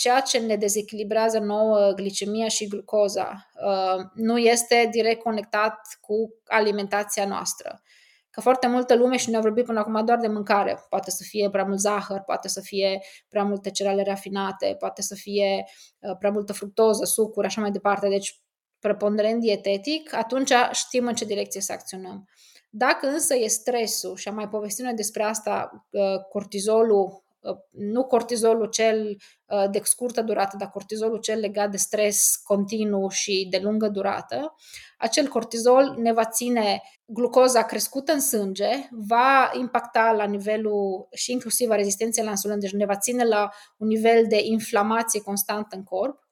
ceea ce ne dezechilibrează nouă glicemia și glucoza uh, nu este direct conectat cu alimentația noastră, că foarte multă lume și ne-a vorbit până acum doar de mâncare. Poate să fie prea mult zahăr, poate să fie prea multe cereale rafinate, poate să fie uh, prea multă fructoză, sucuri, așa mai departe. Deci, preponderent dietetic, atunci știm în ce direcție să acționăm. Dacă însă e stresul, și am mai povestit noi despre asta, uh, cortizolul Uh, nu cortizolul cel uh, de scurtă durată, dar cortizolul cel legat de stres continuu și de lungă durată, acel cortizol ne va ține glucoza crescută în sânge, va impacta la nivelul și inclusiv a rezistenței la insulină, deci ne va ține la un nivel de inflamație constantă în corp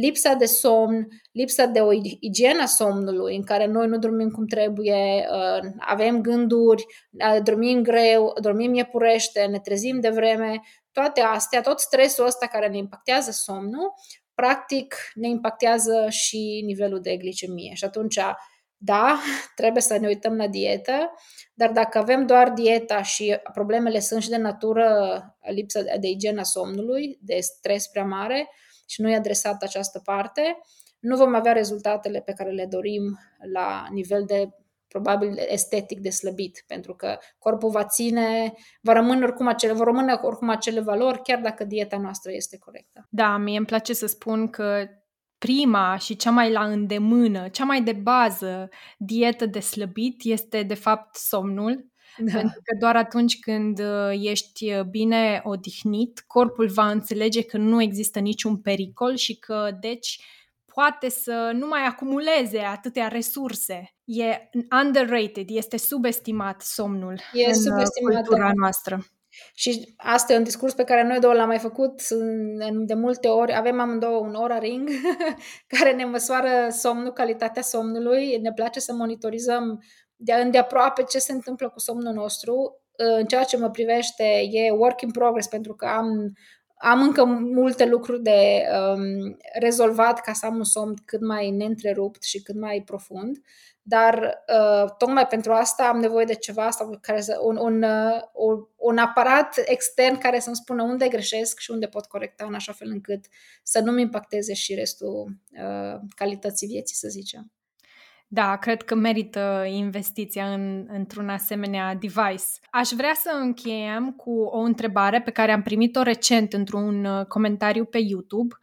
lipsa de somn, lipsa de o igienă a somnului, în care noi nu dormim cum trebuie, uh, avem gânduri, uh, dormim greu, dormim iepurește, ne trezim de vreme, toate astea, tot stresul ăsta care ne impactează somnul, practic ne impactează și nivelul de glicemie. Și atunci, da, trebuie să ne uităm la dietă, dar dacă avem doar dieta și problemele sunt și de natură lipsa de igiena somnului, de stres prea mare, și nu e adresat această parte, nu vom avea rezultatele pe care le dorim la nivel de probabil estetic de slăbit, pentru că corpul va ține, va rămâne oricum acele, vor rămâne oricum acele valori, chiar dacă dieta noastră este corectă. Da, mie îmi place să spun că prima și cea mai la îndemână, cea mai de bază dietă de slăbit este de fapt somnul da. Pentru că doar atunci când uh, ești uh, bine odihnit, corpul va înțelege că nu există niciun pericol și că, deci, poate să nu mai acumuleze atâtea resurse. E underrated, este subestimat somnul e în uh, subestimat, cultura da. noastră. Și asta e un discurs pe care noi două l-am mai făcut de multe ori. Avem amândouă un Ora Ring care ne măsoară somnul, calitatea somnului. Ne place să monitorizăm de îndeaproape ce se întâmplă cu somnul nostru. În ceea ce mă privește, e work in progress pentru că am, am încă multe lucruri de um, rezolvat ca să am un somn cât mai neîntrerupt și cât mai profund. Dar uh, tocmai pentru asta am nevoie de ceva sau care să, un, un, uh, un, un aparat extern care să-mi spună unde greșesc și unde pot corecta în așa fel încât să nu-mi impacteze și restul uh, calității vieții, să zicem. Da, cred că merită investiția în, într-un asemenea device. Aș vrea să încheiem cu o întrebare pe care am primit-o recent într-un uh, comentariu pe YouTube.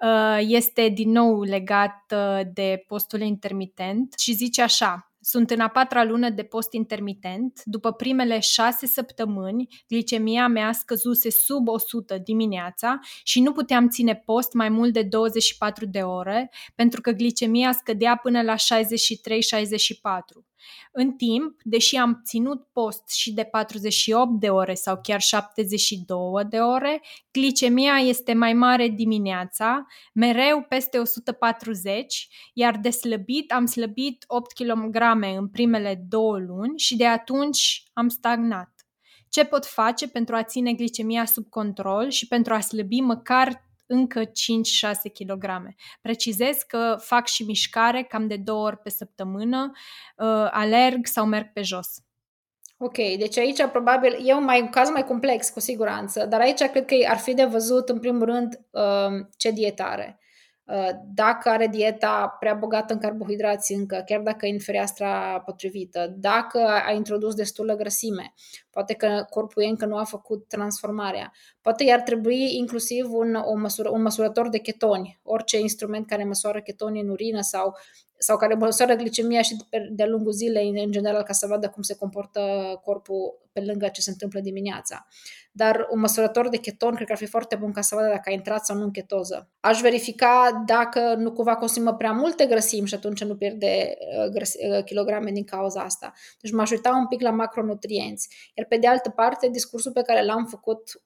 Uh, este din nou legat uh, de postul intermitent și zice așa. Sunt în a patra lună de post intermitent. După primele șase săptămâni, glicemia mea scăzuse sub 100 dimineața și nu puteam ține post mai mult de 24 de ore, pentru că glicemia scădea până la 63-64. În timp, deși am ținut post și de 48 de ore sau chiar 72 de ore, glicemia este mai mare dimineața, mereu peste 140, iar de slăbit am slăbit 8 kg în primele două luni și de atunci am stagnat. Ce pot face pentru a ține glicemia sub control și pentru a slăbi măcar încă 5-6 kg. Precizez că fac și mișcare cam de două ori pe săptămână, uh, alerg sau merg pe jos. Ok, deci aici probabil e un, mai, un caz mai complex, cu siguranță, dar aici cred că ar fi de văzut, în primul rând, uh, ce dietare. Uh, dacă are dieta prea bogată în carbohidrați încă, chiar dacă e în fereastra potrivită, dacă a introdus destulă grăsime, poate că corpul ei încă nu a făcut transformarea, poate i-ar trebui inclusiv un, o măsură, un măsurător de chetoni, orice instrument care măsoară chetoni în urină sau, sau care măsoară glicemia și de-a lungul zilei, în general, ca să vadă cum se comportă corpul pe lângă ce se întâmplă dimineața. Dar un măsurător de cheton cred că ar fi foarte bun ca să vadă dacă a intrat sau nu în chetoză. Aș verifica dacă nu cumva consumă prea multe grăsimi și atunci nu pierde uh, grăs- uh, kilograme din cauza asta. Deci m-aș uita un pic la macronutrienți. Iar pe de altă parte, discursul pe care l-am făcut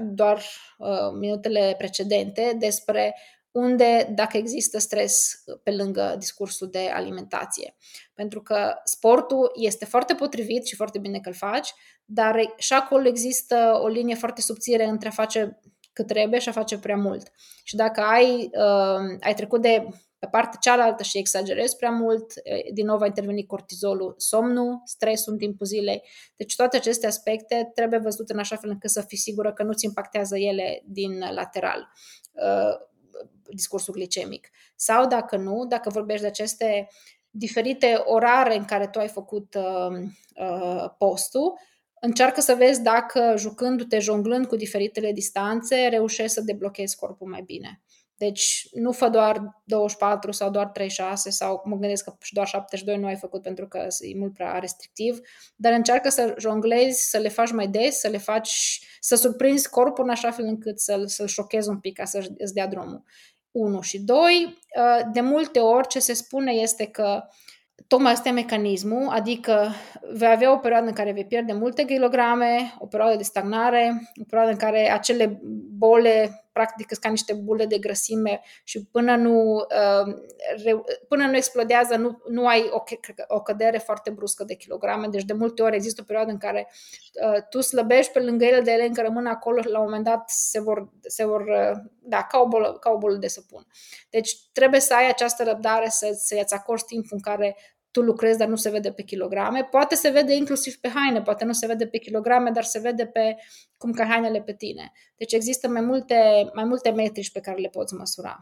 doar uh, minutele precedente despre unde, dacă există stres pe lângă discursul de alimentație. Pentru că sportul este foarte potrivit și foarte bine că îl faci, dar și acolo există o linie foarte subțire între a face cât trebuie și a face prea mult. Și dacă ai, uh, ai trecut de pe partea cealaltă și exagerezi prea mult, din nou va interveni cortizolul, somnul, stresul în timpul zilei. Deci toate aceste aspecte trebuie văzute în așa fel încât să fii sigură că nu-ți impactează ele din lateral discursul glicemic. Sau dacă nu, dacă vorbești de aceste diferite orare în care tu ai făcut uh, uh, postul, încearcă să vezi dacă jucându-te, jonglând cu diferitele distanțe, reușești să deblochezi corpul mai bine. Deci nu fă doar 24 sau doar 36 sau mă gândesc că și doar 72 nu ai făcut pentru că e mult prea restrictiv, dar încearcă să jonglezi, să le faci mai des, să le faci, să surprinzi corpul în așa fel încât să-l, să-l șochezi un pic ca să îți dea drumul. 1 și 2. Uh, de multe ori ce se spune este că tocmai este mecanismul, adică vei avea o perioadă în care vei pierde multe kilograme, o perioadă de stagnare, o perioadă în care acele bole practic sunt ca niște bule de grăsime și până nu, uh, până nu explodează nu, nu ai o, o cădere foarte bruscă de kilograme, deci de multe ori există o perioadă în care uh, tu slăbești pe lângă ele de ele încă rămân acolo și la un moment dat se vor, se vor uh, da, ca o, bolă, ca o bolă de săpun. Deci trebuie să ai această răbdare să, să-ți acorzi timpul în care tu lucrezi, dar nu se vede pe kilograme. Poate se vede inclusiv pe haine, poate nu se vede pe kilograme, dar se vede pe cum că hainele pe tine. Deci există mai multe, mai multe metrici pe care le poți măsura.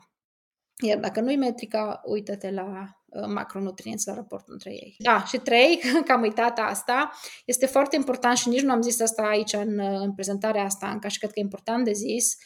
Iar dacă nu-i metrica, uită-te la uh, macronutrienți, la raportul între ei. Da, și trei, că am uitat asta, este foarte important și nici nu am zis asta aici în, uh, în prezentarea asta, încă și cred că e important de zis,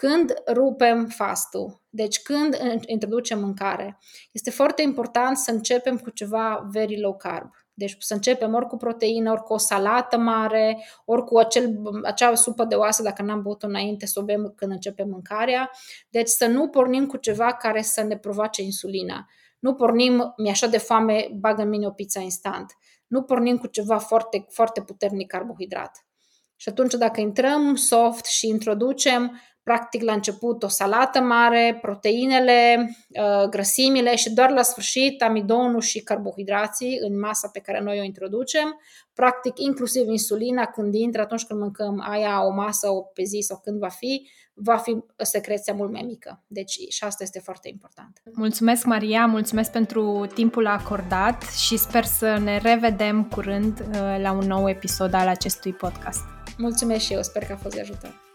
când rupem fastul, deci când introducem mâncare, este foarte important să începem cu ceva very low carb. Deci să începem ori cu proteină, ori cu o salată mare, ori cu acel, acea supă de oasă, dacă n-am băut înainte, să o bem când începem mâncarea. Deci să nu pornim cu ceva care să ne provoace insulina. Nu pornim, mi așa de foame, bag în mine o pizza instant. Nu pornim cu ceva foarte, foarte puternic carbohidrat. Și atunci dacă intrăm soft și introducem practic la început o salată mare, proteinele, uh, grăsimile și doar la sfârșit amidonul și carbohidrații în masa pe care noi o introducem, practic inclusiv insulina când intră atunci când mâncăm aia o masă o pe zi sau când va fi, va fi secreția mult mai mică. Deci și asta este foarte important. Mulțumesc, Maria, mulțumesc pentru timpul acordat și sper să ne revedem curând uh, la un nou episod al acestui podcast. Mulțumesc și eu, sper că a fost de ajutor.